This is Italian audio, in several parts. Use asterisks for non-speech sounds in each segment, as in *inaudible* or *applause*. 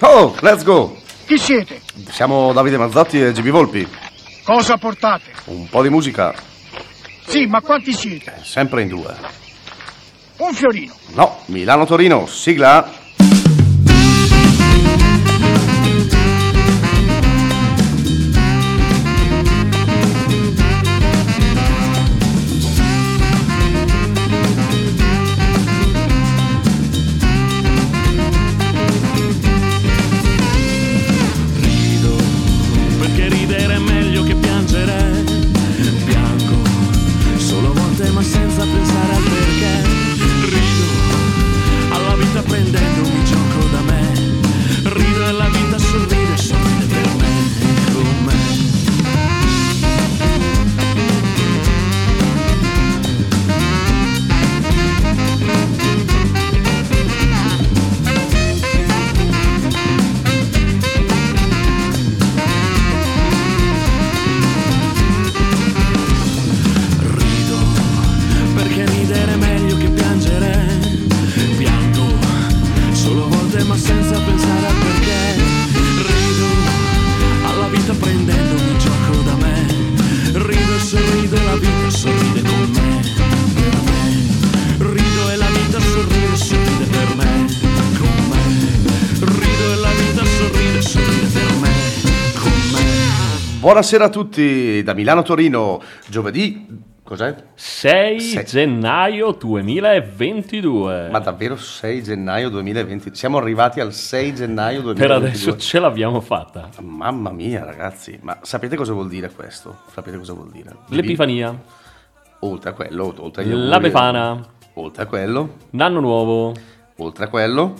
Oh, let's go! Chi siete? Siamo Davide Mazzotti e GB Volpi. Cosa portate? Un po' di musica, Sì, ma quanti siete? sempre in due. Un fiorino. No, Milano-Torino, sigla. Buonasera a tutti da Milano-Torino, giovedì. Cos'è? 6 Se- gennaio 2022. Ma davvero 6 gennaio 2020? Siamo arrivati al 6 gennaio per 2022. adesso ce l'abbiamo fatta. Mamma mia, ragazzi, ma sapete cosa vuol dire questo? Sapete cosa vuol dire? L'Epifania, Oltre a quello, oltre agli la auguri- Befana, Oltre a quello, l'anno nuovo, oltre a quello.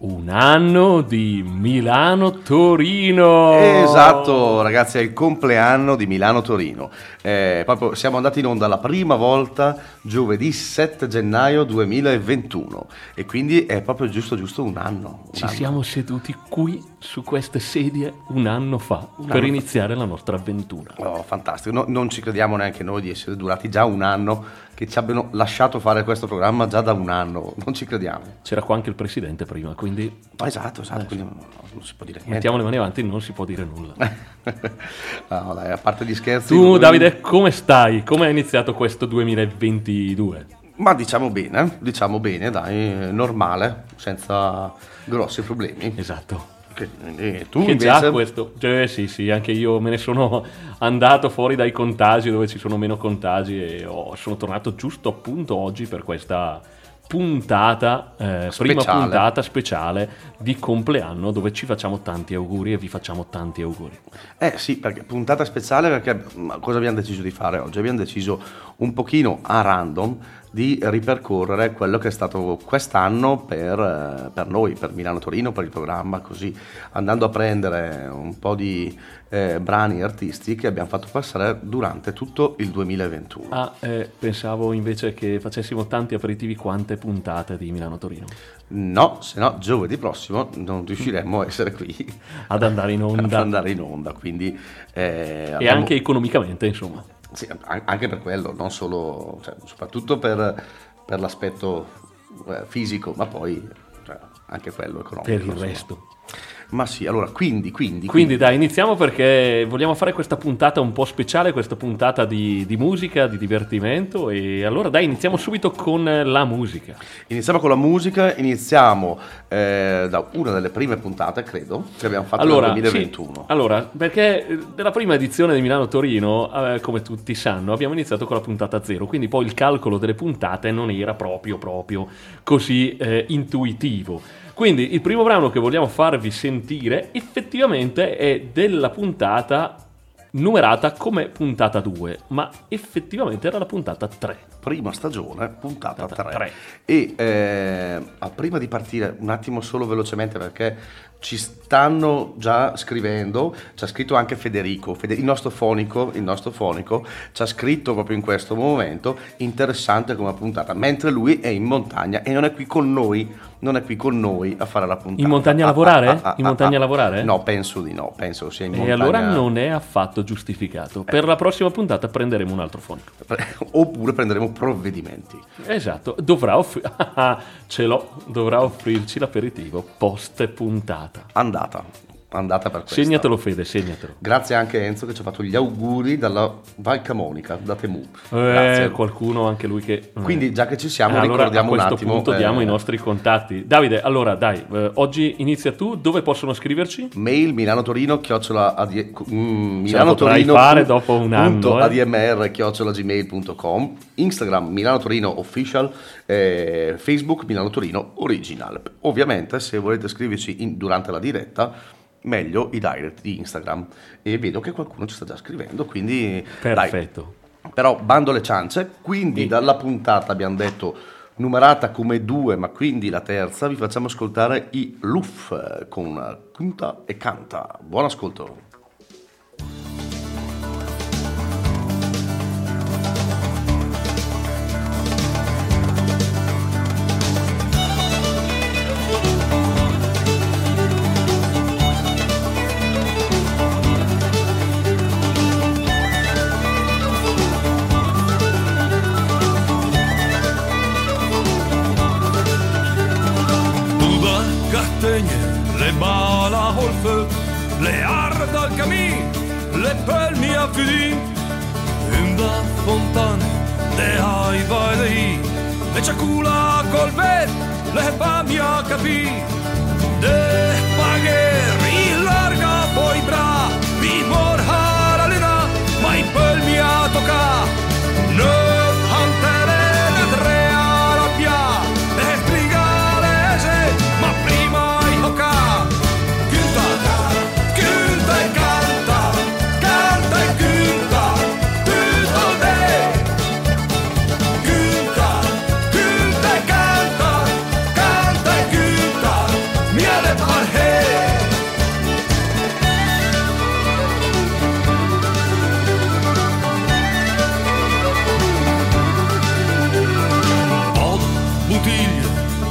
Un anno di Milano-Torino. Esatto, ragazzi, è il compleanno di Milano-Torino. Eh, proprio siamo andati in onda la prima volta giovedì 7 gennaio 2021 e quindi è proprio giusto giusto un anno. un Ci anno. siamo seduti qui su queste sedie un anno fa per anno fa. iniziare la nostra avventura. Oh, fantastico, No- non ci crediamo neanche noi di essere durati già un anno, che ci abbiano lasciato fare questo programma già da un anno, non ci crediamo. C'era qua anche il presidente prima, quindi Ma esatto, esatto, quindi non, non si può dire niente. mettiamo le mani avanti, non si può dire nulla. *laughs* no, dai, a parte gli scherzi. Tu noi- Davide, come stai? Come è iniziato questo 2022? Ma diciamo bene, diciamo bene, dai, normale, senza grossi problemi. Esatto. Che- eh, tu Che invece... già questo, cioè, sì, sì, anche io me ne sono andato fuori dai contagi dove ci sono meno contagi e ho- sono tornato giusto appunto oggi per questa puntata, eh, prima puntata speciale di compleanno dove ci facciamo tanti auguri e vi facciamo tanti auguri. Eh sì, perché puntata speciale perché ma cosa abbiamo deciso di fare oggi? Abbiamo deciso un pochino a random di ripercorrere quello che è stato quest'anno per, eh, per noi, per Milano Torino, per il programma, così andando a prendere un po' di eh, brani artisti che abbiamo fatto passare durante tutto il 2021. Ah, eh, pensavo invece che facessimo tanti aperitivi quante puntate di Milano Torino No, se no giovedì prossimo non riusciremmo a essere qui ad andare in *laughs* ad onda andare in onda, quindi eh, e abbiamo- anche economicamente, insomma. Sì, an- anche per quello, non solo, cioè, soprattutto per, per l'aspetto eh, fisico, ma poi cioè, anche quello economico. Per il resto. Ma sì, allora, quindi, quindi, Quindi dai, iniziamo perché vogliamo fare questa puntata un po' speciale, questa puntata di, di musica, di divertimento e allora dai, iniziamo subito con la musica. iniziamo con la musica, iniziamo eh, da una delle prime puntate, credo, che abbiamo fatto Allora, nel 2021. sì, allora, perché eh, nella prima edizione di Milano-Torino, eh, come tutti sanno, abbiamo iniziato con la puntata zero, quindi poi il calcolo delle puntate non era proprio, proprio così eh, intuitivo. Quindi il primo brano che vogliamo farvi sentire effettivamente è della puntata numerata come puntata 2, ma effettivamente era la puntata 3. prima stagione, puntata Puntata 3. tre. E eh, prima di partire, un attimo solo velocemente perché ci stanno già scrivendo, ci ha scritto anche Federico, Fede- il nostro fonico, il nostro fonico, ci ha scritto proprio in questo momento, interessante come puntata, mentre lui è in montagna e non è qui con noi non è qui con noi a fare la puntata. In montagna a lavorare? In montagna a lavorare? No, penso di no, penso sia in E montagna. allora non è affatto giustificato. Per la prossima puntata prenderemo un altro fonico. *laughs* Oppure prenderemo provvedimenti. Esatto, dovrà, offri- *laughs* Ah, ce l'ho, dovrà offrirci l'aperitivo post puntata. Andata, andata per questo. Segnatelo Fede, segnatelo. Grazie anche a Enzo che ci ha fatto gli auguri dalla Val Camonica, da Temu. Eh, qualcuno anche lui che... Quindi già che ci siamo Eh, allora, ricordiamo a un questo attimo... punto eh, diamo i nostri contatti. Davide, allora dai, eh, oggi inizia tu, dove possono scriverci? Mail Milano Torino chiocciola adie- mm, Milano Torino fare dopo un anno, eh. admr chiocciola gmail.com Instagram Milano Torino Official eh, Facebook Milano Torino Original ovviamente se volete scriverci in- durante la diretta meglio i direct di Instagram e vedo che qualcuno ci sta già scrivendo quindi dai. Perfetto. Però bando le ciance, quindi dalla puntata abbiamo detto numerata come due, ma quindi la terza, vi facciamo ascoltare i Luff eh, con Punta e Canta. Buon ascolto.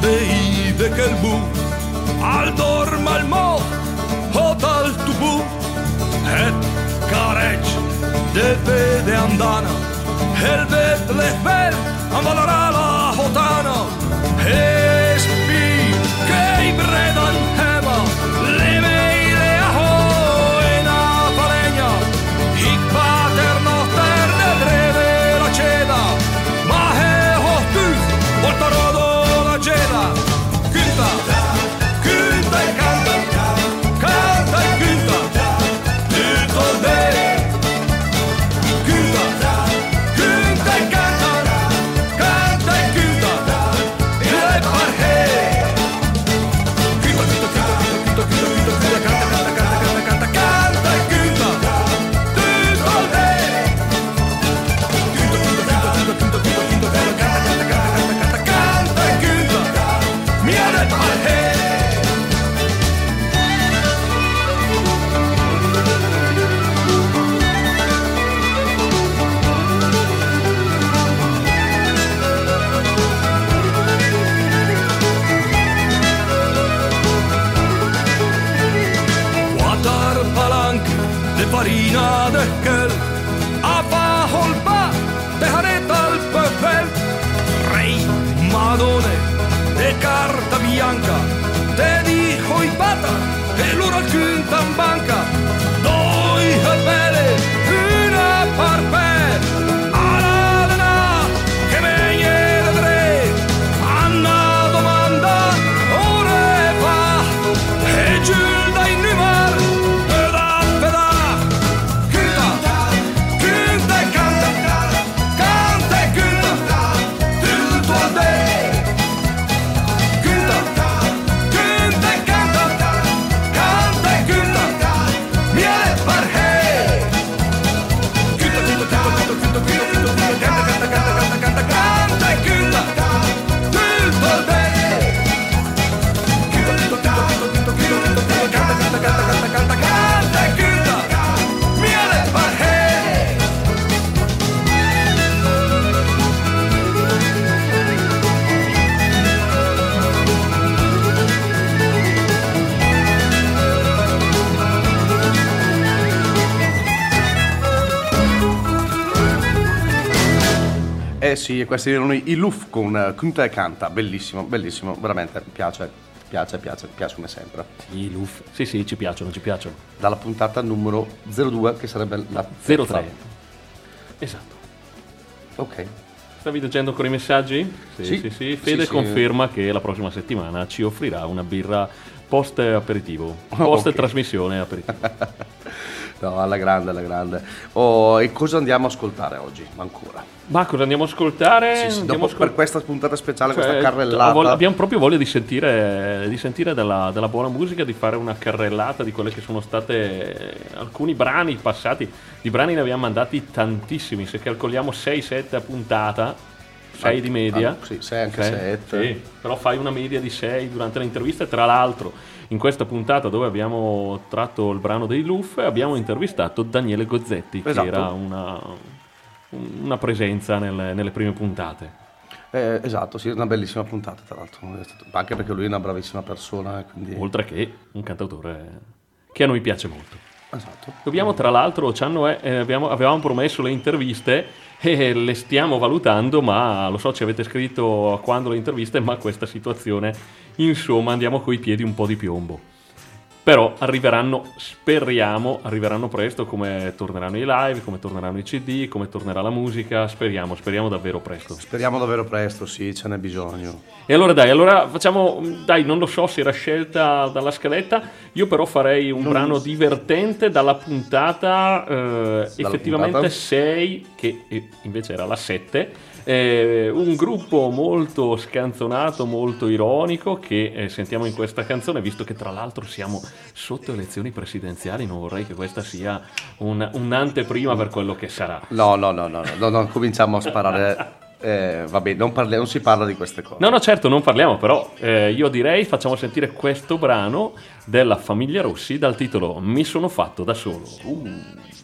bei de kelbu Al dor mal mo hot al tubu. Et careci de pe de andana Helvet lehver am valorala sì, questi erano i Luf con eh, Kunta e Canta, bellissimo, bellissimo, veramente, piace, piace, piace, piace come sempre. Sì, Luff. Sì, sì, ci piacciono, ci piacciono. Dalla puntata numero 02 che sarebbe la 03. Esatto. Ok. Stavi leggendo ancora i messaggi? Sì, Sì. sì, sì. Fede Sì, sì. conferma che la prossima settimana ci offrirà una birra post aperitivo, *laughs* post Ok. trasmissione aperitivo. *laughs* No, alla grande, alla grande. Oh, e cosa andiamo a ascoltare oggi? Ancora. Ma cosa andiamo a ascoltare? Sì, sì, Andiamo ascol- per questa puntata speciale, Cioè, questa carrellata. voglia- abbiamo proprio voglia di sentire, di sentire della, della buona musica, di fare una carrellata di quelle che sono state eh, alcuni brani passati. Di brani ne abbiamo mandati tantissimi, se calcoliamo 6-7 a puntata, 6 Ah, di media. ah, sì, sei anche Sei, sette. Sì, però fai una media di 6 durante le interviste. Tra l'altro, in questa puntata dove abbiamo tratto il brano dei Luff, abbiamo intervistato Daniele Gozzetti, Esatto. che era una, una presenza nelle- nelle prime puntate. Eh, esatto, sì, una bellissima puntata, tra l'altro. Anche perché lui è una bravissima persona. Quindi... oltre che un cantautore che a noi piace molto. Esatto. Dobbiamo, tra l'altro, hanno, eh, abbiamo- avevamo promesso le interviste *laughs* e le stiamo valutando, ma lo so, ci avete scritto quando le interviste, ma questa situazione, insomma, andiamo coi piedi un po' di piombo. Però arriveranno, speriamo, arriveranno presto, come torneranno i live, come torneranno i CD, come tornerà la musica, speriamo, speriamo davvero presto. Speriamo davvero presto, sì, ce n'è bisogno. E allora dai, allora facciamo, dai, non lo so se era scelta dalla scaletta, io però farei un Non- brano divertente dalla puntata eh, effettivamente puntata? 6, che eh, invece era la 7, eh, un gruppo molto scanzonato, molto ironico che eh, sentiamo in questa canzone, visto che tra l'altro siamo sotto elezioni presidenziali, non vorrei che questa sia un- un'anteprima per quello che sarà. No, no, no, no, no, no, cominciamo a sparare. Eh, vabbè, non, parli- non si parla di queste cose. No, no, certo, non parliamo, però eh, io direi facciamo sentire questo brano della famiglia Rossi dal titolo Mi sono fatto da solo. Erano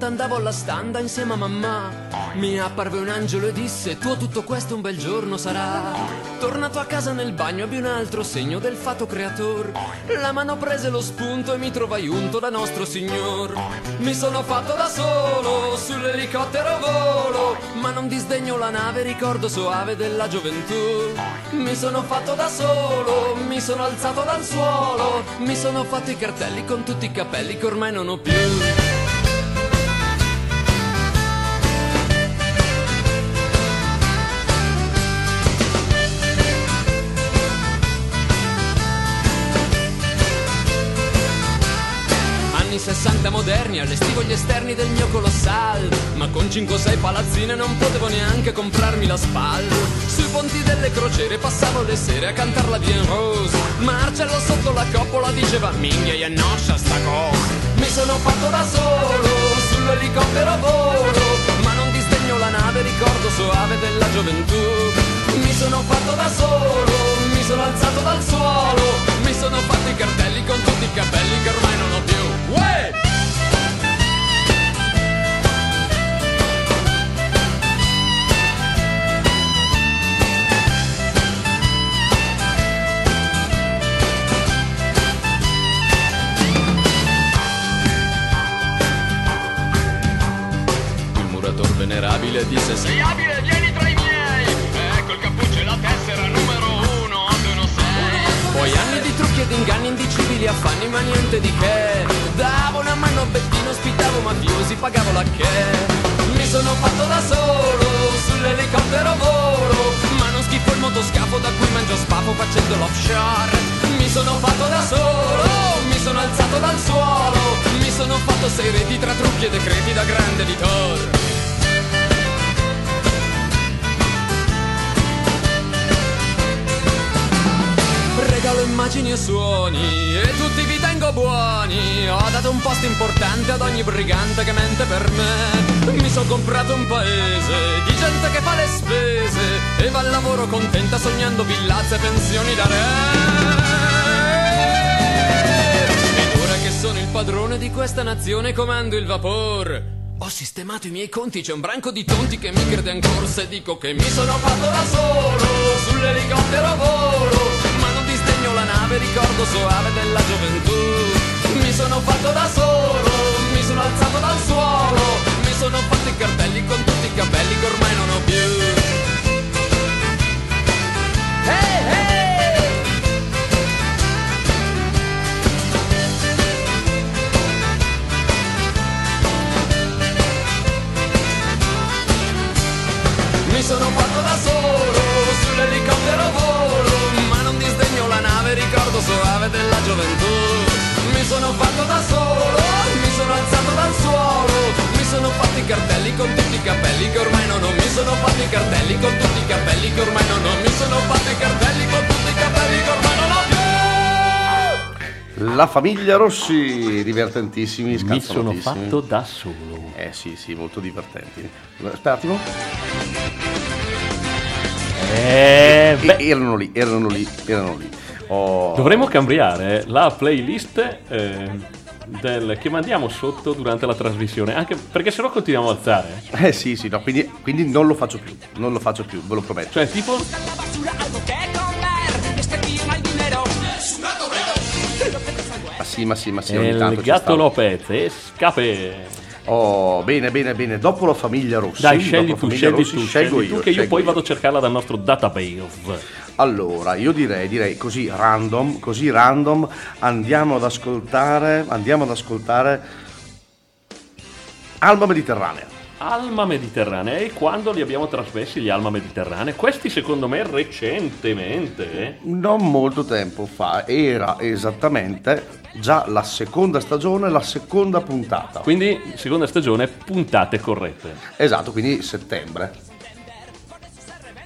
90 andavo alla standa insieme a mamma. Mi apparve un angelo e disse: Tuo tutto questo un bel giorno sarà. Tornato a casa nel bagno abbi un altro segno del fatto creator. La mano prese lo spunto e mi trovai unto da nostro signor. Mi sono fatto da solo, sull'elicottero volo. Ma non disdegno la nave, ricordo soave della gioventù. Mi sono fatto da solo, mi sono alzato dal suolo. Mi sono fatto i cartelli con tutti i capelli che ormai non ho più. 60 moderni, allestivo gli esterni del mio colossal. Ma con 5-6 palazzine non potevo neanche comprarmi la spal. Sui ponti delle crociere passavo le sere a cantar la Bien Rose. Marcello sotto la coppola diceva minchia e noscia sta cosa. Mi sono fatto da solo, sull'elicottero volo. Ma non disdegno la nave, ricordo soave della gioventù. Mi sono fatto da solo, mi sono alzato dal suolo. Mi sono fatto i cartelli con tutti i capelli che ormai non ho più venerabile disse Sei abile, vieni tra i miei. Ecco il cappuccio e la tessera numero uno, 816 Poi anni di trucchi ed inganni indicibili affanni ma niente di che Davo una mano a Bettino, ospitavo mafiosi, pagavo la che. Mi sono fatto da solo, sull'elicottero volo Ma non schifo il motoscafo da cui mangio spafo facendo l'offshore. Mi sono fatto da solo, mi sono alzato dal suolo Mi sono fatto sei reti tra trucchi e decreti da grande editore Regalo immagini e suoni e tutti buoni. Ho dato un posto importante ad ogni brigante che mente per me. Mi sono comprato un paese di gente che fa le spese E va al lavoro contenta sognando villazze e pensioni da re. Ed ora che sono il padrone di questa nazione comando il vapor. Ho sistemato i miei conti, c'è un branco di tonti che mi crede ancora se dico che mi sono fatto da solo. Sull'elicottero volo nave, ricordo soave della gioventù. Mi sono fatto da solo, mi sono alzato dal suolo, mi sono fatto i cartelli con tutti i capelli che ormai non ho più. Hey, hey! Mi sono fatto da solo sull'elicottero volo, ricordo soave della gioventù. Mi sono fatto da solo, mi sono alzato dal suolo, mi sono fatto i cartelli con tutti i capelli che ormai non ho, mi sono fatto i cartelli con tutti i capelli che ormai non ho, mi sono fatto i cartelli con tutti i capelli che ormai non ho più. La famiglia Rossi, divertentissimi, Mi sono fatto da solo. Eh sì, sì, molto divertenti. Aspetta un attimo. Eh, E- beh, erano lì, erano lì, erano lì. Oh. dovremmo cambiare la playlist eh, del- che mandiamo sotto durante la trasmissione, anche perché sennò continuiamo a alzare. Eh sì, sì, no, quindi, quindi non lo faccio più, non lo faccio più, ve lo prometto. Cioè, tipo, Ma sì, ma sì, ma sì, ogni il tanto ci gatto. Lopez e scape. Oh, bene, bene, bene. Dopo la famiglia Rossi. Dai, scegli tu, scegli Rossi, tu, scelgo scegli io, tu che io poi vado a cercarla dal nostro database. Allora, io direi, direi così random, così random, andiamo ad ascoltare, andiamo ad ascoltare Alba Mediterranea. Alma Mediterranea e quando li abbiamo trasmessi gli Alma Mediterranea? Questi secondo me recentemente. eh? Non molto tempo fa, era esattamente già la seconda stagione, la seconda puntata. Quindi seconda stagione, puntate corrette. Esatto, quindi settembre.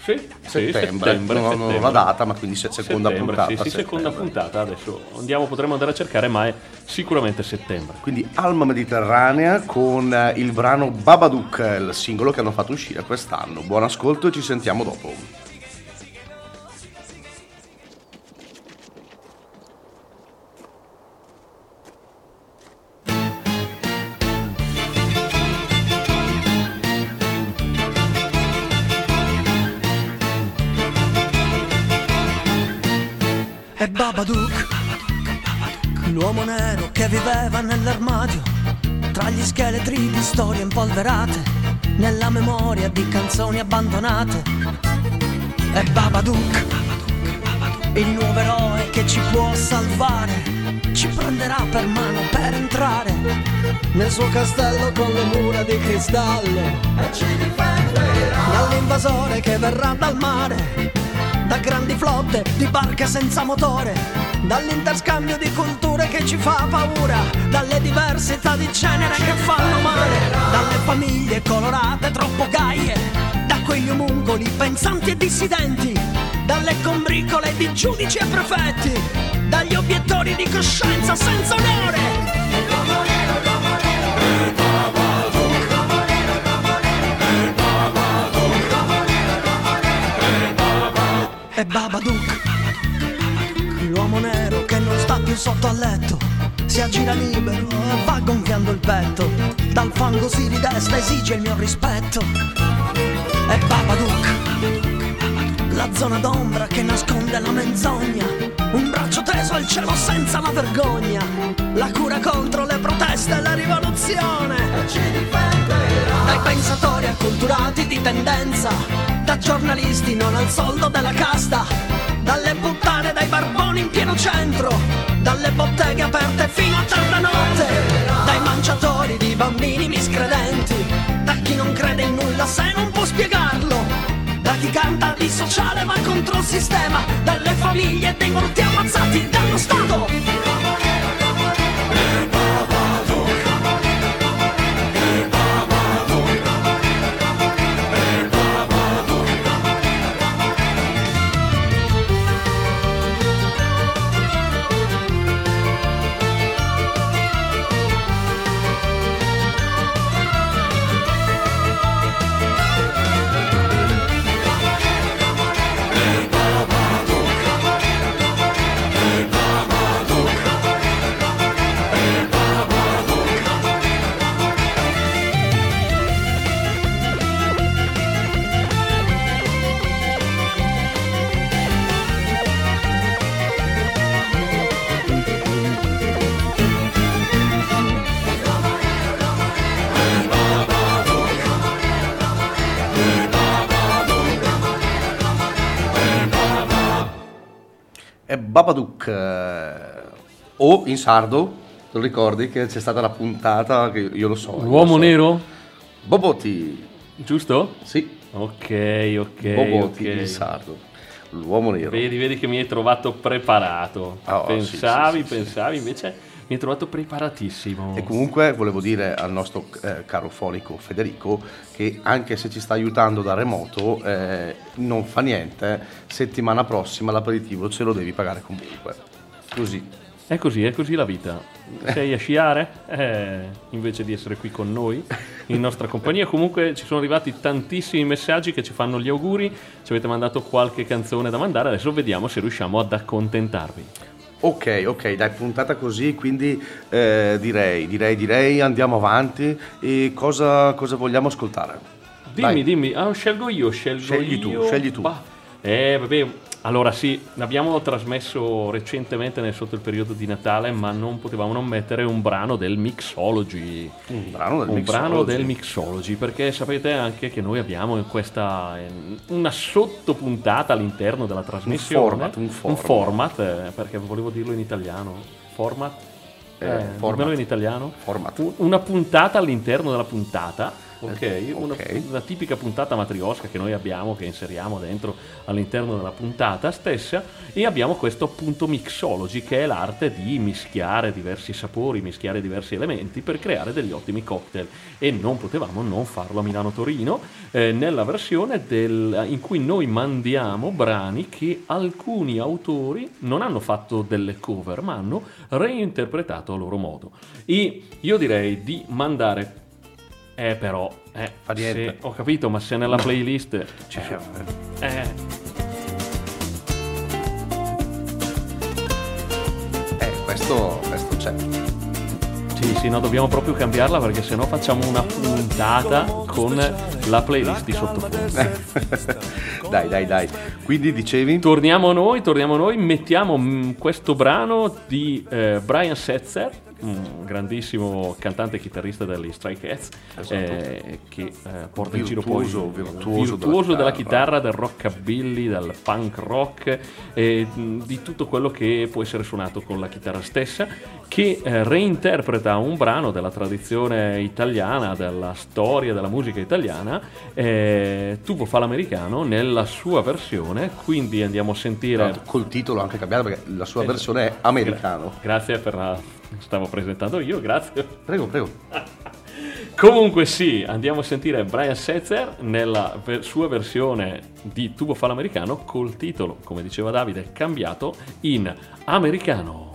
Sì, sì, Settembre, settembre, non, settembre. la data, ma quindi se- seconda Settembre, puntata. Sì, sì, seconda settembre. puntata. Adesso andiamo, potremo andare a cercare, ma è sicuramente settembre. Quindi Alma Mediterranea con eh, il brano Babadook, il singolo che hanno fatto uscire quest'anno. Buon ascolto e ci sentiamo dopo. E Babadook, l'uomo nero che viveva nell'armadio, tra gli scheletri di storie impolverate, nella memoria di canzoni abbandonate. E Babadook, il nuovo eroe che ci può salvare, ci prenderà per mano per entrare nel suo castello con le mura di cristallo e ci difenderà dall'invasore che verrà dal mare da grandi flotte di barche senza motore, dall'interscambio di culture che ci fa paura, dalle diversità di genere che fanno male, dalle famiglie colorate troppo gaie, da quegli omuncoli pensanti e dissidenti, dalle combricole di giudici e prefetti, dagli obiettori di coscienza senza onore. E Babadook, l'uomo nero che non sta più sotto al letto, si aggira libero e va gonfiando il petto, dal fango si ridesta, esige il mio rispetto. E Babadook, la zona d'ombra che nasconde la menzogna, un braccio teso al cielo senza la vergogna, la cura contro le proteste e la rivoluzione. Dai pensatori acculturati di tendenza, da giornalisti non al soldo della casta, dalle puttane dai barboni in pieno centro, dalle botteghe aperte fino a tarda notte, dai manciatori di bambini miscredenti, da chi non crede in nulla se non può spiegarlo, da chi canta di sociale ma contro il sistema, dalle famiglie dei morti ammazzati dallo Stato. Babadook eh, o in sardo, lo ricordi che c'è stata la puntata che io lo so. L'uomo lo so. nero? Boboti, Giusto? sì, Ok, ok. Boboti ok. in sardo. L'uomo nero. Vedi, vedi che mi hai trovato preparato. Oh, pensavi, sì, sì, sì, pensavi, invece mi hai trovato preparatissimo. E comunque volevo dire al nostro eh, caro fonico Federico che anche se ci sta aiutando da remoto eh, non fa niente, settimana prossima l'aperitivo ce lo devi pagare comunque. Così. È così, è così la vita. Sei a sciare eh, invece di essere qui con noi, in nostra compagnia. Comunque ci sono arrivati tantissimi messaggi che ci fanno gli auguri. Ci avete mandato qualche canzone da mandare. Adesso vediamo se riusciamo ad accontentarvi. Ok, ok, dai, puntata così, quindi eh, direi, direi, direi, andiamo avanti e cosa, cosa vogliamo ascoltare? Dimmi, Dai. dimmi, ah, scelgo io, scelgo Scegli tu, io. scegli tu. Bah, Eh, vabbè, allora sì, l'abbiamo trasmesso recentemente nel- sotto il periodo di Natale, ma non potevamo non mettere un brano del Mixology. Un brano del un brano Mixology. del Mixology, perché sapete anche che noi abbiamo in questa una sottopuntata all'interno della trasmissione. format, un format. format, eh, perché volevo dirlo in italiano. Format? Eh, Eh, format. in italiano. Format. Un- Una puntata all'interno della puntata. Ok, Eh, Una, una tipica puntata matriosca che noi abbiamo, che inseriamo dentro all'interno della puntata stessa e abbiamo questo appunto mixology che è l'arte di mischiare diversi sapori, mischiare diversi elementi per creare degli ottimi cocktail. E non potevamo non farlo a Milano Torino eh, nella versione del- in cui noi mandiamo brani che alcuni autori non hanno fatto delle cover ma hanno reinterpretato a loro modo. E io direi di mandare eh però, eh, Fa niente. se- ho capito, ma se nella playlist ci sono... Eh, Eh, questo, questo c'è. sì, sì, no, dobbiamo proprio cambiarla perché sennò facciamo una puntata con la playlist di sottofondo. *laughs* dai, dai, dai. Quindi dicevi? Torniamo noi, torniamo noi, mettiamo mm, questo brano di eh, Brian Setzer, un grandissimo cantante e chitarrista degli Stray Cats, Esatto. eh, che eh, porta in giro poi Virtuoso, virtuoso della della chitarra. del rockabilly, del punk rock e mh, di tutto quello che può essere suonato con la chitarra stessa, che eh, reinterpreta un brano della tradizione italiana, della storia della musica italiana, eh, Tubo fa l'americano, nella sua versione, quindi andiamo a sentire... Col titolo anche cambiato perché la sua Eh, versione è americano. Grazie per la... Stavo presentando io, grazie. Prego, prego. *laughs* Comunque sì, andiamo a sentire Brian Setzer nella sua versione di Tubo Fallo Americano col titolo, come diceva Davide, cambiato in Americano.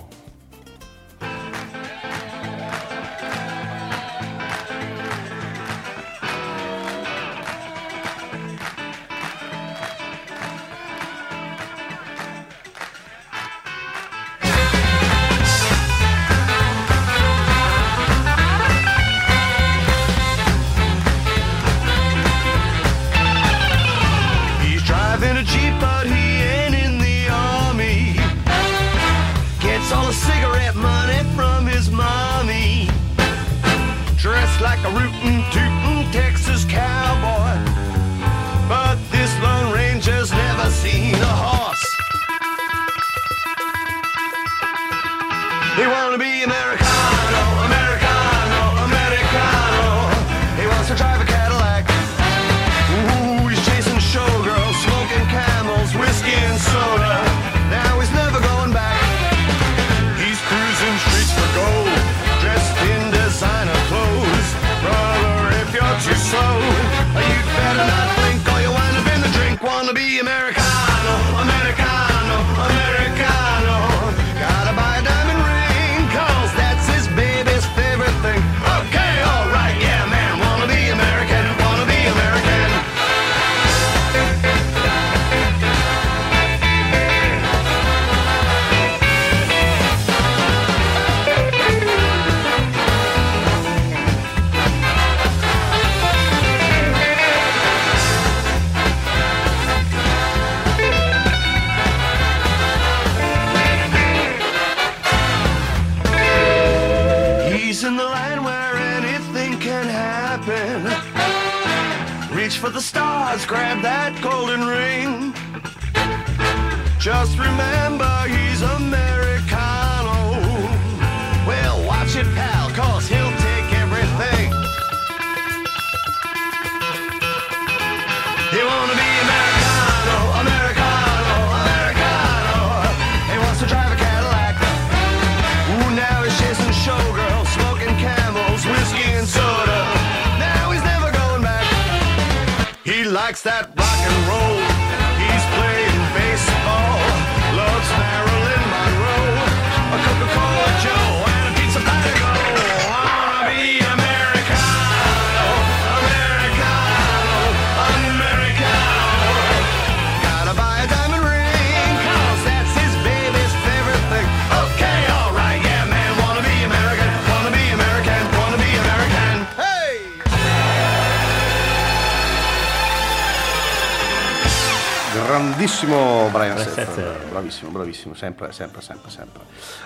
Grandissimo Brian Setzer, bravissimo, bravissimo, sempre, sempre, sempre, sempre.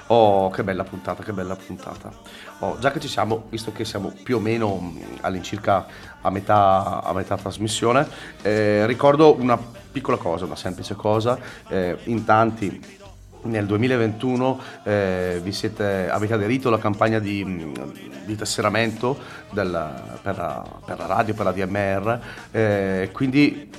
Oh, che bella puntata, che bella puntata. Oh, già che ci siamo, visto che siamo più o meno mh, all'incirca a metà, a metà trasmissione, eh, ricordo una piccola cosa, una semplice cosa. Eh, in tanti nel 2021 eh, vi siete, avete aderito alla campagna di, mh, di tesseramento del- per, la, per la radio, per la DMR, eh, quindi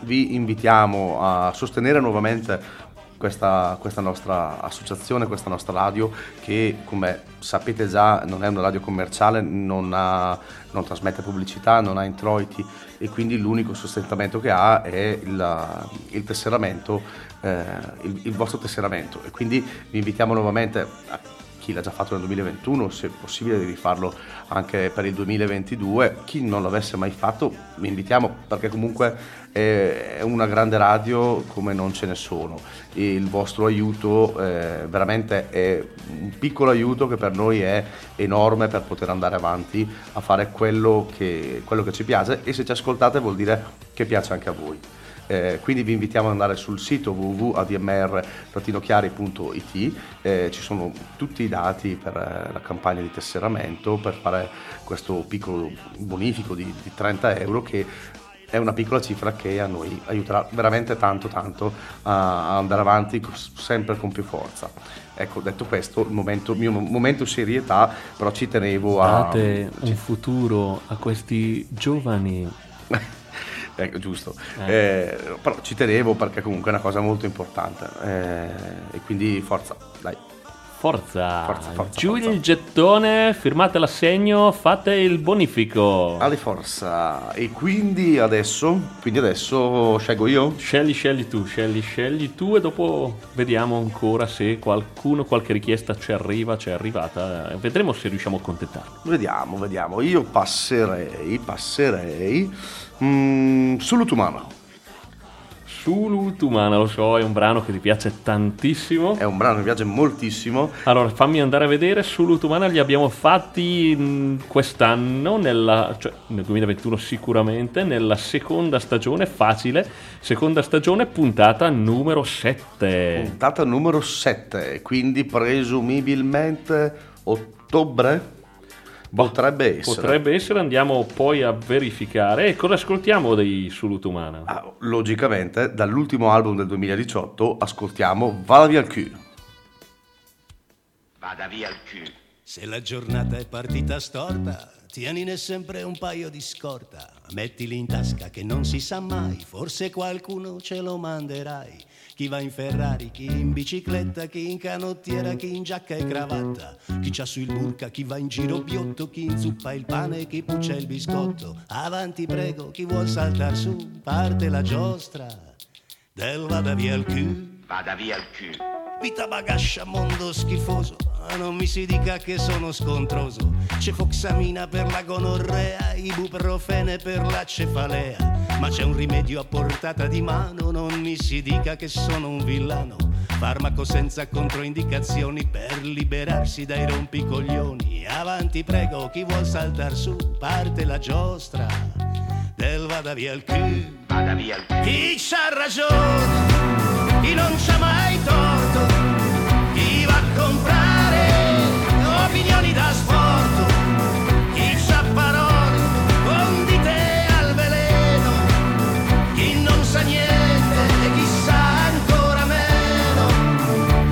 vi invitiamo a sostenere nuovamente questa, questa nostra associazione, questa nostra radio che come sapete già non è una radio commerciale, non, ha- non trasmette pubblicità, non ha introiti e quindi l'unico sostentamento che ha è il, il tesseramento, eh, il, il vostro tesseramento. E quindi vi invitiamo nuovamente a chi l'ha già fatto nel 2021, se è possibile di rifarlo anche per il 2022. Chi non l'avesse mai fatto, vi invitiamo perché comunque è una grande radio come non ce ne sono. Il vostro aiuto eh, veramente è un piccolo aiuto che per noi è enorme per poter andare avanti a fare quello che, quello che ci piace e se ci ascoltate vuol dire che piace anche a voi. Eh, quindi vi invitiamo ad andare sul sito www.admr-chiari.it, eh, ci sono tutti i dati per eh, la campagna di tesseramento, per fare questo piccolo bonifico di, di 30 euro che è una piccola cifra che a noi aiuterà veramente tanto tanto a andare avanti sempre con più forza. Ecco, detto questo, il momento, mio momento serietà, però ci tenevo a... Date un futuro a questi giovani. *laughs* Ecco, giusto. Eh, però ci tenevo perché comunque è una cosa molto importante. eh, e quindi forza, dai. Forza, Forza, forza, giù forza. il gettone, firmate l'assegno, fate il bonifico. Alle forza. E quindi adesso, quindi adesso scelgo io? Scegli, scegli tu, scegli, scegli tu e dopo vediamo ancora se qualcuno, qualche richiesta ci arriva, ci è arrivata. Eh, Vedremo se riusciamo a contentarlo. Vediamo, vediamo. Io passerei, passerei mm, sull'Utumano. Sulutumana, lo so, è un brano che ti piace tantissimo. È un brano che mi piace moltissimo. Allora, fammi andare a vedere, Sulutumana li abbiamo fatti mh, quest'anno, nella, cioè nel 2021 sicuramente, nella seconda stagione, facile, seconda stagione, puntata numero 7. Puntata numero 7, quindi presumibilmente ottobre potrebbe essere. Potrebbe essere, andiamo poi a verificare. E cosa ascoltiamo dei Sulutumana? Ah, logicamente, dall'ultimo album del 2018 ascoltiamo Vada via il cul. Vada via il cul. Se la giornata è partita storta, tienine sempre un paio di scorta. Mettili in tasca che non si sa mai, forse qualcuno ce lo manderai. Chi va in Ferrari, chi in bicicletta, chi in canottiera, chi in giacca e cravatta. Chi c'ha sul burca, chi va in giro biotto, chi inzuppa il pane, chi puccia il biscotto. Avanti prego, chi vuol saltar su, parte la giostra del vada via il cul. Vada via il cul. Vita bagascia, mondo schifoso. Non mi si dica che sono scontroso. C'è foxamina per la gonorrea, ibuprofene per la cefalea. Ma c'è un rimedio a portata di mano, non mi si dica che sono un villano. Farmaco senza controindicazioni per liberarsi dai rompicoglioni. Avanti prego, chi vuol saltar su, parte la giostra del vada via il cul. Vada via il cul. Chi c'ha ragione, chi non c'ha mai torto, chi va a comprare opinioni da sporto, chi c'ha parole condite al veleno, chi non sa niente e chi sa ancora meno,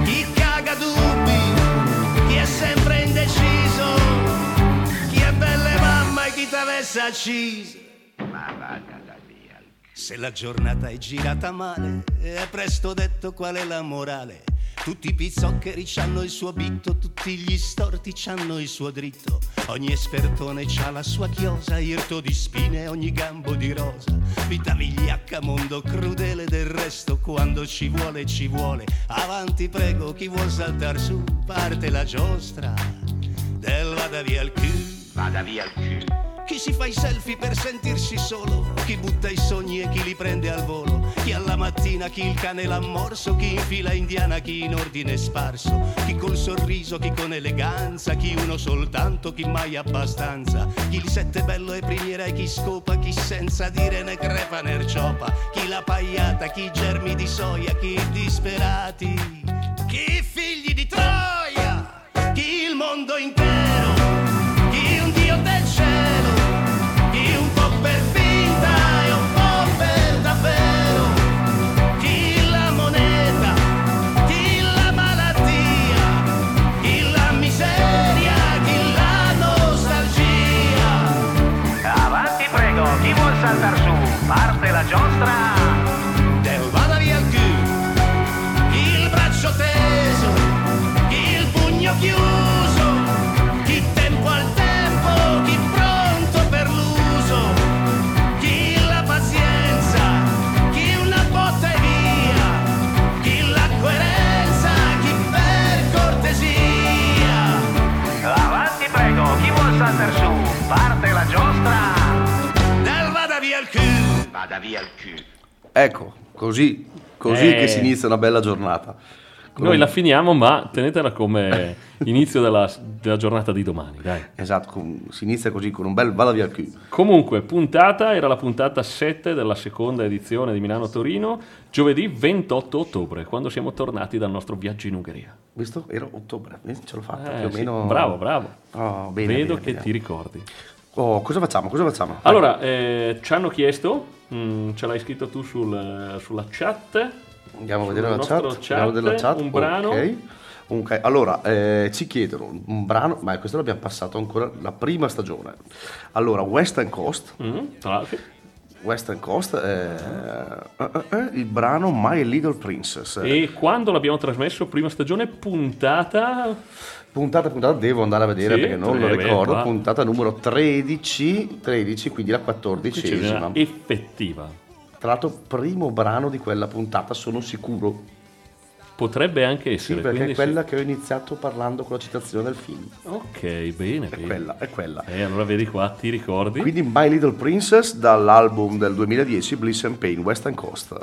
chi caga dubbi, chi è sempre indeciso, chi è belle mamma e chi t'avesse acciso. Ma vada da via il cul. Se la giornata è girata male, è presto detto qual è la morale. Tutti i pizzoccheri c'hanno il suo bitto, tutti gli storti c'hanno il suo dritto. Ogni espertone c'ha la sua chiosa, irto di spine, ogni gambo di rosa. Vita vigliacca, mondo crudele del resto, quando ci vuole ci vuole. Avanti prego, chi vuol saltar su, parte la giostra. Del vada via il cul, vada via il cul. Chi si fa i selfie per sentirsi solo, chi butta i sogni e chi li prende al volo, chi alla mattina, chi il cane l'ha morso, chi in fila indiana, chi in ordine sparso, chi col sorriso, chi con eleganza, chi uno soltanto, chi mai abbastanza, chi il sette bello e primiera e chi scopa, chi senza dire né crepa né erciopa, chi la pagliata, chi germi di soia, chi disperati, chi la via il cul. Ecco, così, così Eh. che si inizia una bella giornata. Con- Noi la finiamo, ma tenetela come *laughs* inizio della, della giornata di domani, dai. Esatto, con- si inizia così con un bel vada via il cul. Comunque, puntata era la puntata 7 della seconda edizione di Milano-Torino, giovedì 28 ottobre, quando siamo tornati dal nostro viaggio in Ungheria. Visto? Era ottobre, eh, ce l'ho fatta Eh, più o sì, meno. Bravo, bravo. Oh, bene, Vedo bene, che bene. ti ricordi. Oh, cosa facciamo? Cosa facciamo? Allora, eh, ci hanno chiesto, mm, ce l'hai scritto tu sul- sulla chat, Andiamo a vedere la nostro chat. Andiamo a vedere la chat. un brano. Ok. Ok, Allora, eh, ci chiedono un brano, ma questo l'abbiamo passato ancora la prima stagione. Allora, Western Coast, Mm, l'altro, Western Coast, eh, eh, eh, eh, il brano My Little Princess. E quando l'abbiamo trasmesso, prima stagione, puntata... Puntata puntata devo andare a vedere Sì, perché non lo eh, ricordo. qua. Puntata numero 13, 13, quindi la quattordicesima. effettiva. Tra l'altro, primo brano di quella puntata, sono sicuro. Potrebbe anche Sì, essere. perché quindi è quella che ho iniziato parlando con la citazione del film. sì. Ok, bene, È bene. quella, è quella. E allora vedi qua, ti ricordi? Quindi My Little Princess dall'album del 2010 Bliss and Pain Western Coast.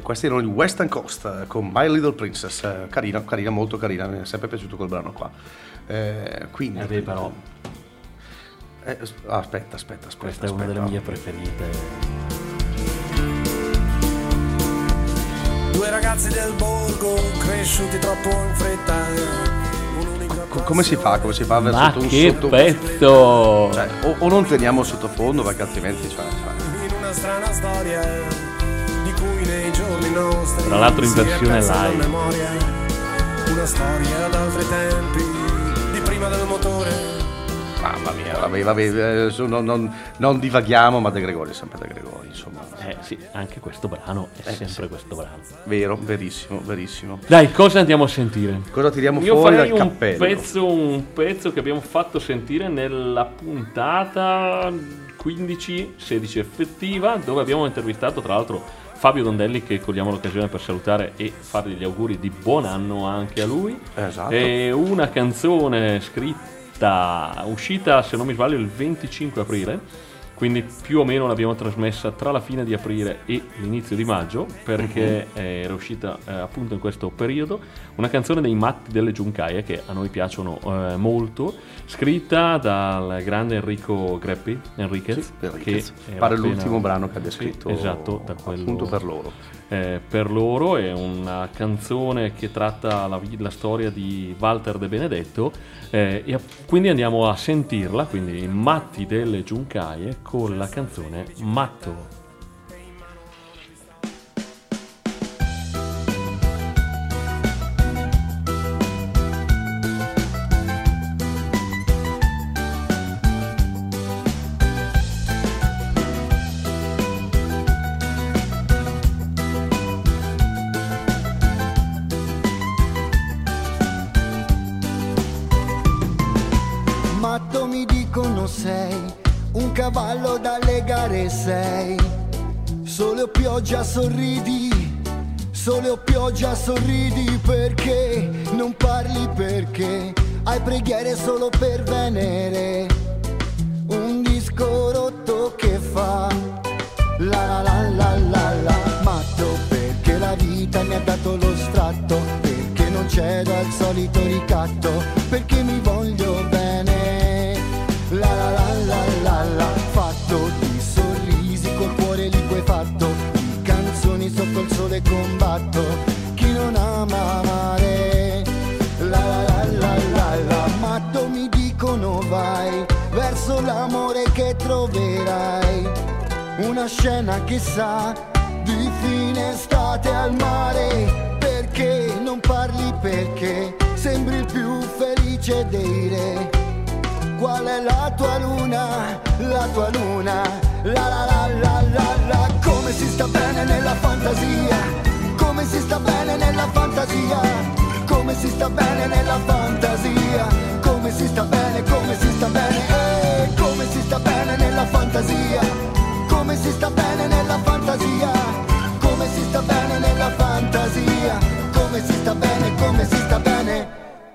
Questi erano i Western Coast eh, con My Little Princess, eh, carina, carina, molto carina, mi è sempre piaciuto quel brano qua. Eh, quindi, Eh beh, però Eh, aspetta, aspetta, aspetta. questa è una aspetta. delle mie preferite. Due ragazzi del borgo cresciuti troppo in fretta. Come si fa? Come si fa Ma sotto un che sotto- pezzo! Cioè, o, o non teniamo sottofondo perché altrimenti cioè, cioè, in una strana storia Tra l'altro in si versione live. memoria. Una storia d'altri tempi, di prima del motore. mamma mia, vabbè, vabbè, eh, non, non- non divaghiamo, ma De Gregori è sempre De Gregori, insomma. Eh sì, anche questo brano è Eh, sempre sì. questo brano. Vero, verissimo, verissimo. Dai, cosa andiamo a sentire? Cosa tiriamo Io fuori farei dal un cappello? pezzo, un pezzo che abbiamo fatto sentire nella puntata 15-16 effettiva, dove abbiamo intervistato tra l'altro Fabio Dondelli, che cogliamo l'occasione per salutare e fargli gli auguri di buon anno anche a lui. Esatto. È una canzone scritta, uscita se non mi sbaglio il 25 aprile. Quindi più o meno l'abbiamo trasmessa tra la fine di aprile e l'inizio di maggio, perché Mhm. eh, era uscita eh, appunto in questo periodo. Una canzone dei Matti delle Giuncaie che a noi piacciono eh, molto, scritta dal grande Enrico Greppi, Enriquez, Sì, Enriquez. era Pare appena- l'ultimo brano che abbia Sì, scritto esatto, da quello- appunto per loro. Eh, per loro è una canzone che tratta la, la storia di Walter De Benedetto eh, e quindi andiamo a sentirla, quindi Matti delle Giuncaie con la canzone. Matto perché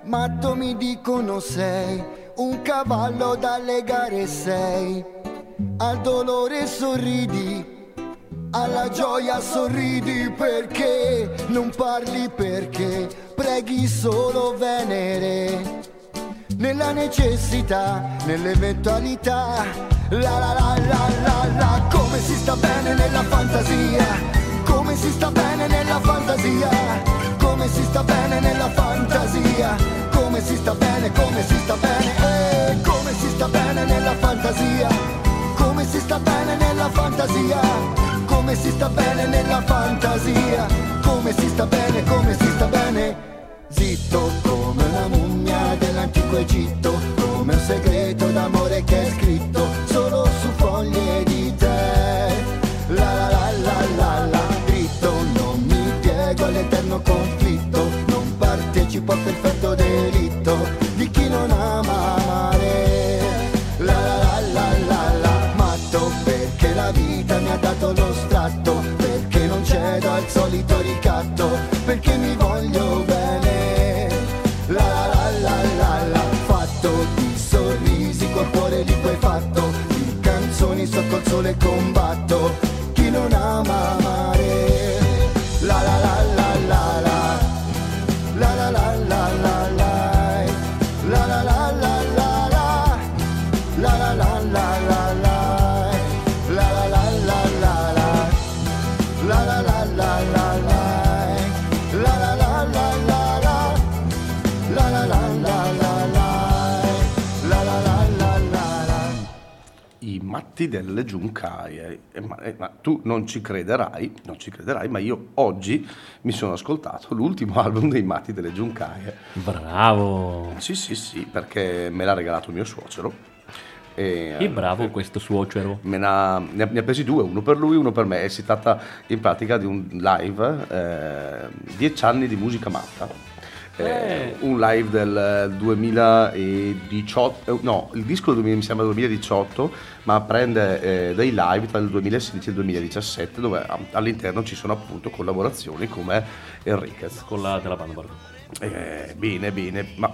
matto mi dicono sei un cavallo da legare sei al dolore sorridi alla gioia sorridi perché non parli perché preghi solo Venere nella necessità, nell'eventualità. La la la la la la, come si sta bene nella fantasia, come si sta bene nella fantasia, come si sta bene nella fantasia, come si sta bene, come si sta bene, eh, come si sta bene nella fantasia, come si sta bene nella fantasia, come si sta bene nella fantasia, come si sta bene, come si sta bene. Zitto come una mummia dell'antico Egitto, come un segreto d'amore che è scritto Matti delle Giuncaie. Eh, Ma, eh, ma tu non ci crederai, non ci crederai, ma io oggi mi sono ascoltato l'ultimo *laughs* album dei Matti delle Giuncaie. Bravo. Sì, sì, sì, perché me l'ha regalato mio suocero. E, E eh, bravo questo suocero. Me n'ha- ne, ha, ne ha presi due, uno per lui, uno per me. E si tratta in pratica di un live, eh, 10 anni di musica matta. Eh, Eh. Un live del 2018, eh, no, il disco del 2000 mi sembra 2018, ma prende eh, dei live tra il 2016 e il 2017, dove all'interno ci sono appunto collaborazioni come Enriquez. Con la della banda. Eh, bene, bene, ma.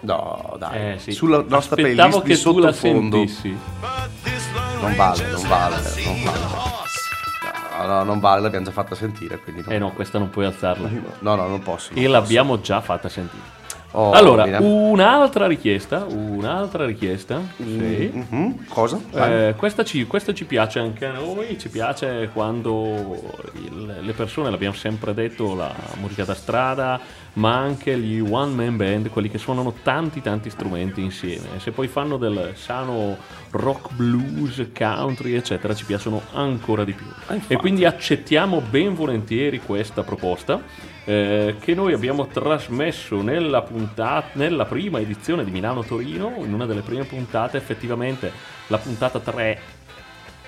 No, dai, Eh, sì. sulla nostra Aspettavo playlist di sottofondo. Non vale, non vale, non vale. No, no, non vale, l'abbiamo già fatta sentire, quindi Eh no, questa non puoi alzarla. No, no, non posso. non E l'abbiamo già fatta sentire. Oh, allora, bene. un'altra richiesta, un'altra richiesta. Sì. Mhm, Cosa? Eh, questa, ci, questa ci piace anche a noi, ci piace quando il- le persone, l'abbiamo sempre detto, la musica da strada, ma anche gli one man band, quelli che suonano tanti tanti strumenti insieme. E se poi fanno del sano rock blues, country, eccetera, ci piacciono ancora di più. E quindi accettiamo ben volentieri questa proposta. eh, che noi abbiamo trasmesso nella, puntata, nella prima edizione di Milano-Torino, in una delle prime puntate, effettivamente la puntata 3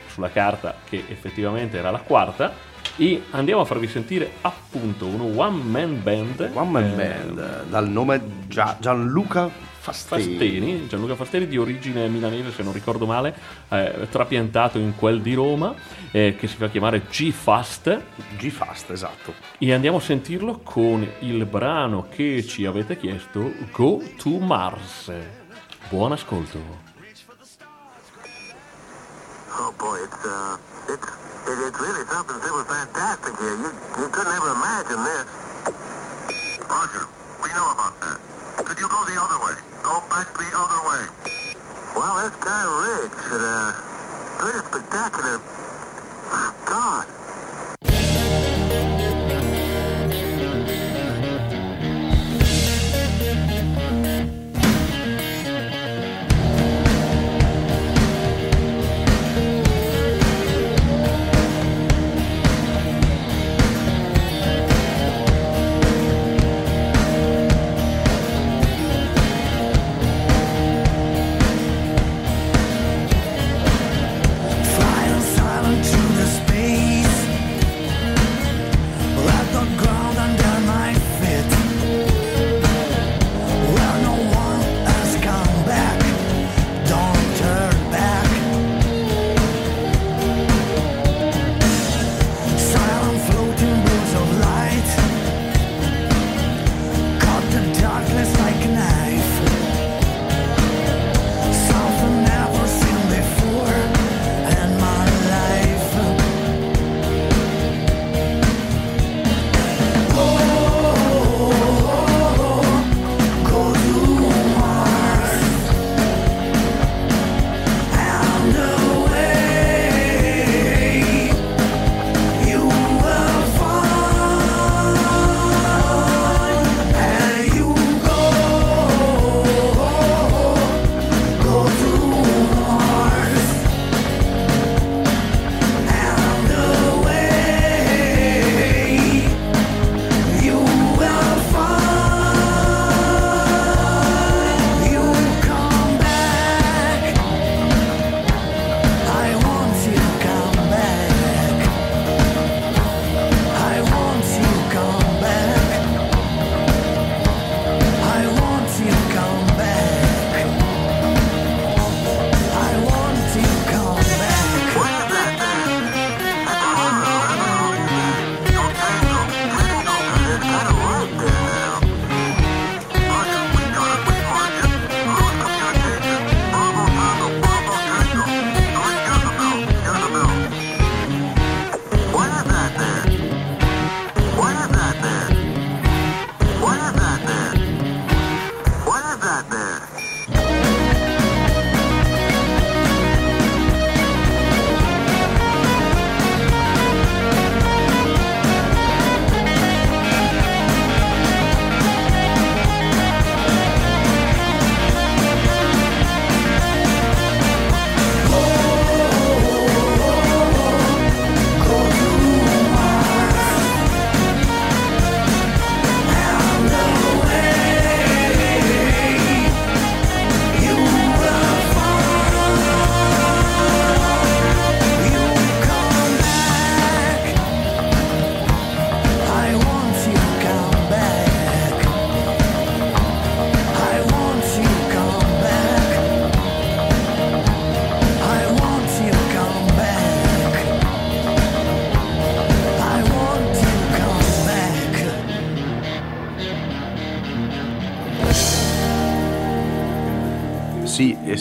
sulla carta, che effettivamente era la quarta, e andiamo a farvi sentire appunto uno one man band. One Man eh, Band, dal nome Gia- Gianluca Fasteni. Fasteni, Gianluca Fasteni di origine milanese se non ricordo male, eh, trapiantato in quel di Roma, eh, che si fa chiamare G-Fast. G-Fast, esatto. E andiamo a sentirlo con il brano che ci avete chiesto, Go to Mars. Buon ascolto. Oh boy, it's uh, it's it, it's really something super fantastic here. You you couldn't ever imagine this. Roger, we know about that. Could you go the other way? Go back the other way. Well, that's kind of rich uh, pretty spectacular. God.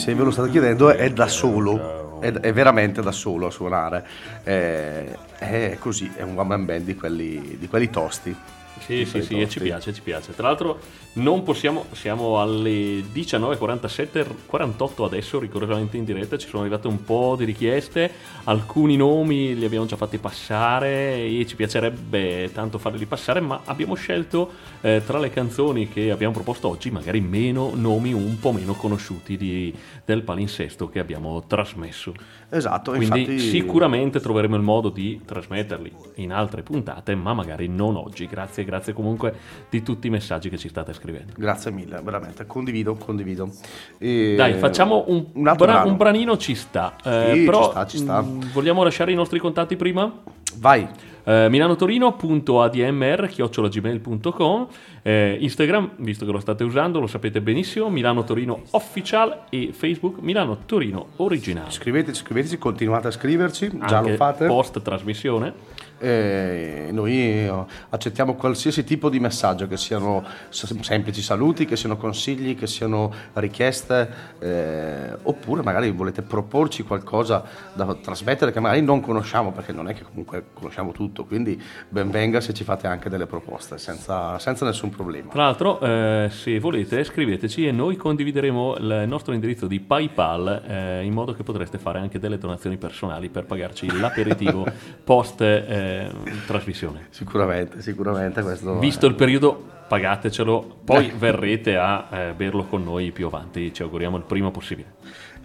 Se ve lo state chiedendo è da solo, è, è veramente da solo a suonare. Eh, è così, è un one man band di quelli, di quelli tosti. Sì, sì, sì, e ci piace, ci piace. Tra l'altro non possiamo, siamo alle 19.47, 48 adesso, rigorosamente in diretta, ci sono arrivate un po' di richieste, alcuni nomi li abbiamo già fatti passare e ci piacerebbe tanto farli passare, ma abbiamo scelto eh, tra le canzoni che abbiamo proposto oggi magari meno nomi un po' meno conosciuti di- del palinsesto che abbiamo trasmesso. Esatto, Quindi infatti- sicuramente troveremo il modo di trasmetterli in altre puntate, ma magari non oggi. Grazie, grazie comunque di tutti i messaggi che ci state scrivendo. Grazie mille, veramente, condivido, condivido. E- Dai, facciamo un, un altro bra- brano. un branino, ci sta. Eh, Sì, però ci sta, ci sta. mh, vogliamo lasciare i nostri contatti prima? Vai. Eh, milanotorino.admr.gmail.com eh, Instagram, visto che lo state usando, lo sapete benissimo, Milano Torino Official e Facebook Milano Torino Originale. Scriveteci, scriveteci, continuate a scriverci, già Anche lo fate. Post trasmissione. Eh, noi eh, accettiamo qualsiasi tipo di messaggio, che siano semplici saluti, che siano consigli, che siano richieste, eh, oppure magari volete proporci qualcosa da trasmettere che magari non conosciamo, perché non è che comunque conosciamo tutto, quindi ben venga se ci fate anche delle proposte, senza, senza nessun problema. Tra l'altro, eh, se volete, scriveteci e noi condivideremo il nostro indirizzo di PayPal eh, in modo che potreste fare anche delle donazioni personali per pagarci l'aperitivo *laughs* post eh, trasmissione. Sicuramente, sicuramente questo... Visto è- il periodo, pagatecelo, poi Eh. verrete a eh, berlo con noi più avanti. Ci auguriamo il prima possibile.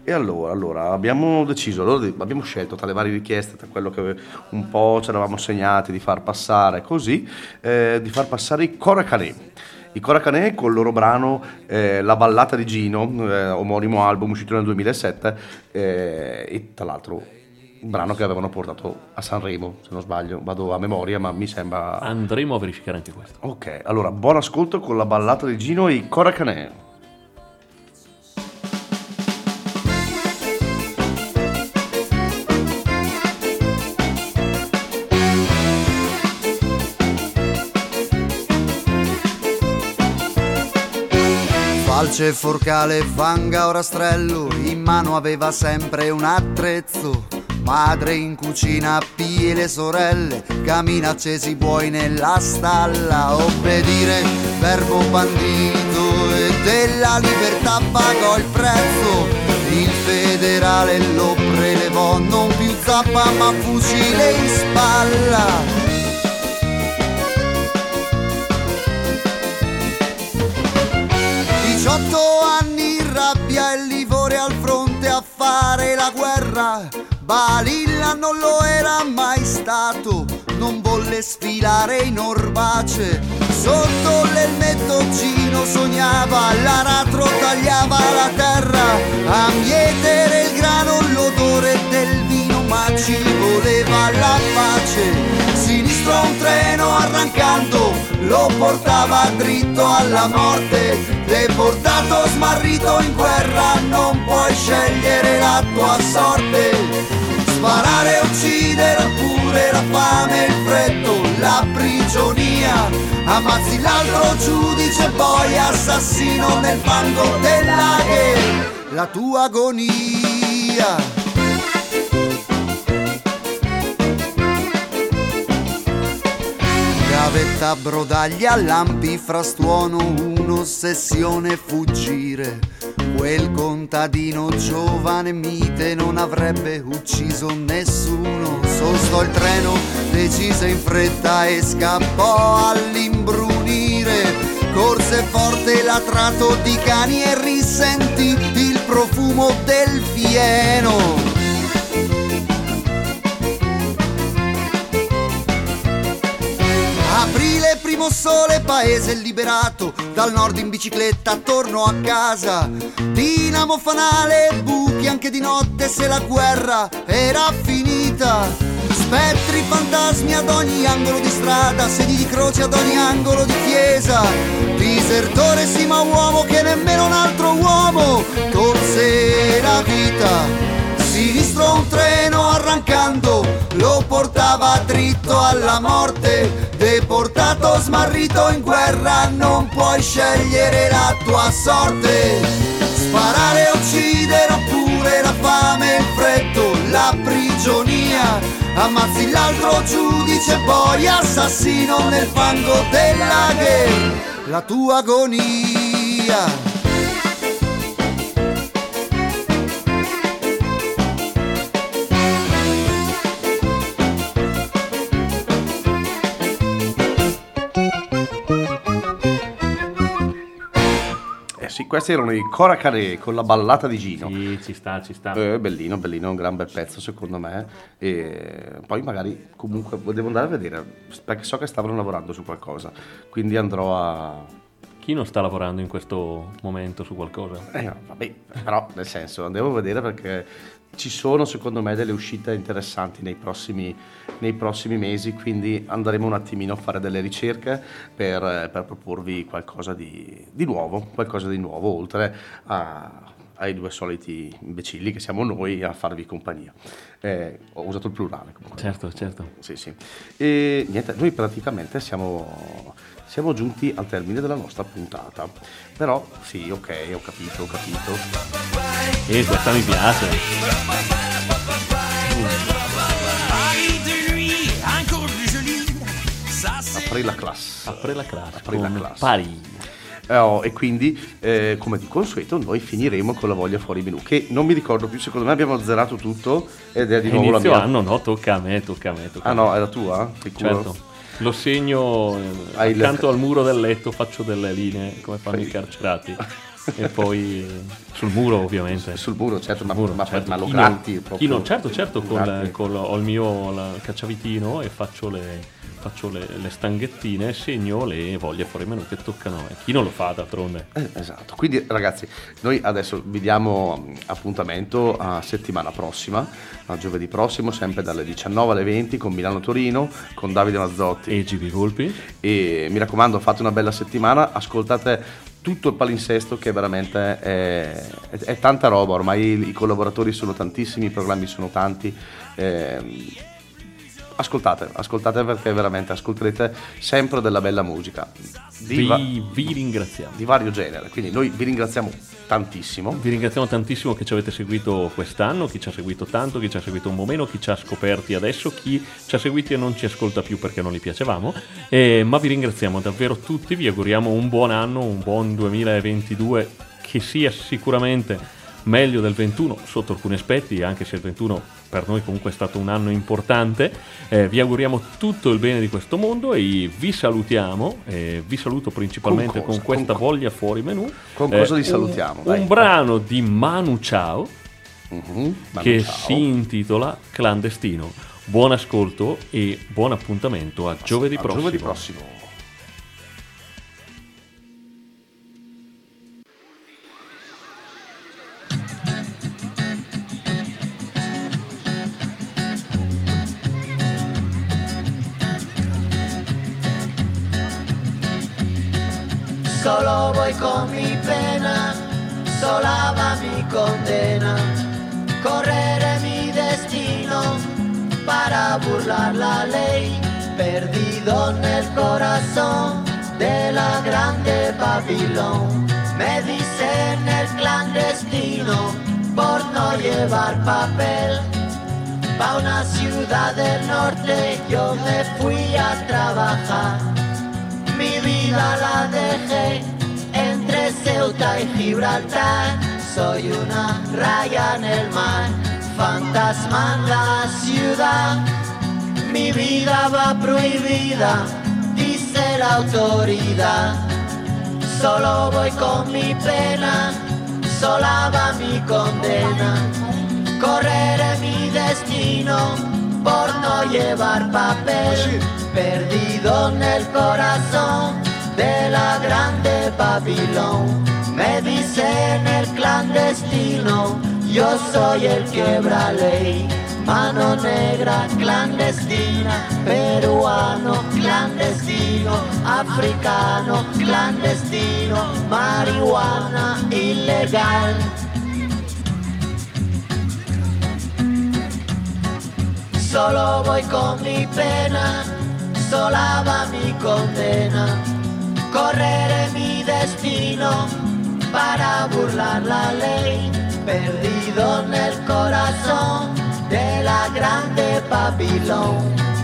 E allora, allora, abbiamo deciso, allora abbiamo scelto tra le varie richieste, tra quello che un po' ci eravamo segnati di far passare così, eh, di far passare i Coracanè. I Coracanè con il loro brano eh, La ballata di Gino, eh, omonimo album uscito nel 2007, eh, e tra l'altro un brano che avevano portato a Sanremo, se non sbaglio, vado a memoria, ma mi sembra... Andremo a verificare anche questo. Ok, allora buon ascolto con la ballata di Gino e Coracanè. Falce, forcale, fanga o rastrello, in mano aveva sempre un attrezzo. Madre in cucina, appie le sorelle, camina accesi buoi nella stalla. Obbedire, verbo bandito e della libertà pagò il prezzo. Il federale lo prelevò, non più zappa ma fucile in spalla. 18 anni in rabbia e livore al fronte a fare la guerra. Balilla non lo era mai stato, non volle sfilare in orbace. Sotto l'elmetto Gino sognava, l'aratro tagliava la terra. A mietere il grano, l'odore del vino, ma ci voleva la pace. Sinistro un treno arrancando, lo portava dritto alla morte. Deportato, smarrito in guerra, non puoi scegliere la tua sorte. Sparare, uccidere oppure la fame, il freddo, la prigionia. Ammazzi l'altro giudice, poi assassino nel fango della che la tua agonia. Gavetta, brodaglia, lampi, frastuono, un'ossessione fuggire. Quel contadino giovane mite non avrebbe ucciso nessuno. Sostò il treno, decise in fretta e scappò all'imbrunire. Corse forte latrato di cani e risentì il profumo del fieno. Primo sole, paese liberato, dal nord in bicicletta torno a casa. Dinamo fanale, buchi anche di notte se la guerra era finita. Spettri, fantasmi ad ogni angolo di strada, sedi di croce ad ogni angolo di chiesa. Disertore sì ma uomo che nemmeno un altro uomo tolse la vita sinistro un treno arrancando lo portava dritto alla morte, deportato smarrito in guerra, non puoi scegliere la tua sorte. Sparare, uccidere oppure la fame, il freddo, la prigionia, ammazzi l'altro giudice poi assassino nel fango della guerra, la tua agonia. Questi erano i Coracare con la ballata di Gino. Sì, ci sta, ci sta. Eh, bellino, bellino, un gran bel pezzo secondo me. E poi magari comunque devo andare a vedere perché so che stavano lavorando su qualcosa. Quindi andrò a. Chi non sta lavorando in questo momento su qualcosa? Eh, vabbè, però nel senso andiamo a vedere perché ci sono secondo me delle uscite interessanti nei prossimi, nei prossimi mesi, quindi andremo un attimino a fare delle ricerche per, per proporvi qualcosa di, di nuovo, qualcosa di nuovo, oltre a- ai due soliti imbecilli che siamo noi a farvi compagnia. Eh, ho usato il plurale comunque. Certo, certo. Sì, sì. E niente, noi praticamente siamo, siamo giunti al termine della nostra puntata. Però sì, ok, ho capito, ho capito. E questa mi piace. Apri la classe. Apri la classe. Apri la classe. Paris. Eh, oh, e quindi, eh, come di consueto, noi finiremo con la voglia fuori menù, che non mi ricordo più, secondo me abbiamo azzerato tutto ed è di nuovo la Inizio mia. anno, no, tocca a me, tocca a me. Tocca Ah a no, me. è la tua? Sicuro? Certo. Lo segno eh, accanto al muro del letto, faccio delle linee come fanno i carcerati. *laughs* e poi sul muro ovviamente. Sul muro, certo, ma, muro, ma, certo. ma lo gratti non- proprio? chi non- certo, certo, col, col- ho il mio la- cacciavitino e faccio le, faccio le, le stanghettine, segno le voglie fuori menù che toccano a me. Chi non lo fa d'altronde? Eh, esatto, quindi ragazzi, noi adesso vi diamo mm, appuntamento a settimana prossima, a giovedì prossimo, sempre dalle 19 alle 20 con Milano Torino, con Davide Mazzotti e GB Volpi. E mi raccomando, fate una bella settimana, ascoltate tutto il palinsesto che veramente è, è- è tanta roba, ormai i, i collaboratori sono tantissimi, i programmi sono tanti. ehm, ascoltate, ascoltate perché veramente ascolterete sempre della bella musica. Di, va- Vi, vi ringraziamo. di vario genere, quindi noi vi ringraziamo tantissimo. Vi ringraziamo tantissimo che ci avete seguito quest'anno, chi ci ha seguito tanto, chi ci ha seguito un po' meno, chi ci ha scoperti adesso, chi ci ha seguiti e non ci ascolta più perché non gli piacevamo. Eh, ma vi ringraziamo davvero tutti, vi auguriamo un buon anno, un buon 2022 che sia sicuramente meglio del 21 sotto alcuni aspetti, anche se il 21 per noi comunque è stato un anno importante. Eh, vi auguriamo tutto il bene di questo mondo e vi salutiamo. eh, vi saluto principalmente Con con, cosa? questa Con- voglia fuori menù. Con cosa Eh, li salutiamo? Un, Dai. un brano di Manu Ciao Manu che Ciao. si intitola Clandestino. Buon ascolto e buon appuntamento a giovedì A prossimo. giovedì prossimo. Solo voy con mi pena, sola va mi condena. Correré mi destino para burlar la ley, perdido en el corazón de la grande Babilón. Me dicen el clandestino por no llevar papel. Pa' una ciudad del norte yo me fui a trabajar. Vida la dejé entre Ceuta y Gibraltar. Soy una raya en el mar, fantasma en la ciudad. Mi vida va prohibida, dice la autoridad. Solo voy con mi pena, sola va mi condena. Correré mi destino por no llevar papel, perdido en el corazón de la grande Babilón. Me dicen el clandestino, yo soy el quebra ley. Mano negra clandestina, peruano clandestino, africano clandestino, marihuana ilegal. Solo voy con mi pena, sola va mi condena. Correré mi destino para burlar la ley, perdido en el corazón de la grande Babilón.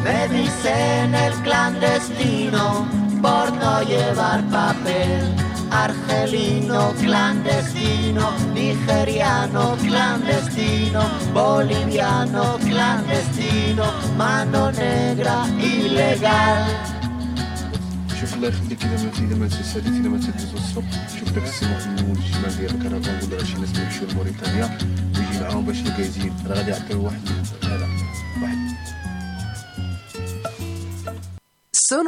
Me dice en el clandestino por no llevar papel. argelino clandestino, nigeriano clandestino, boliviano clandestino, mano negra ilegal. Deixa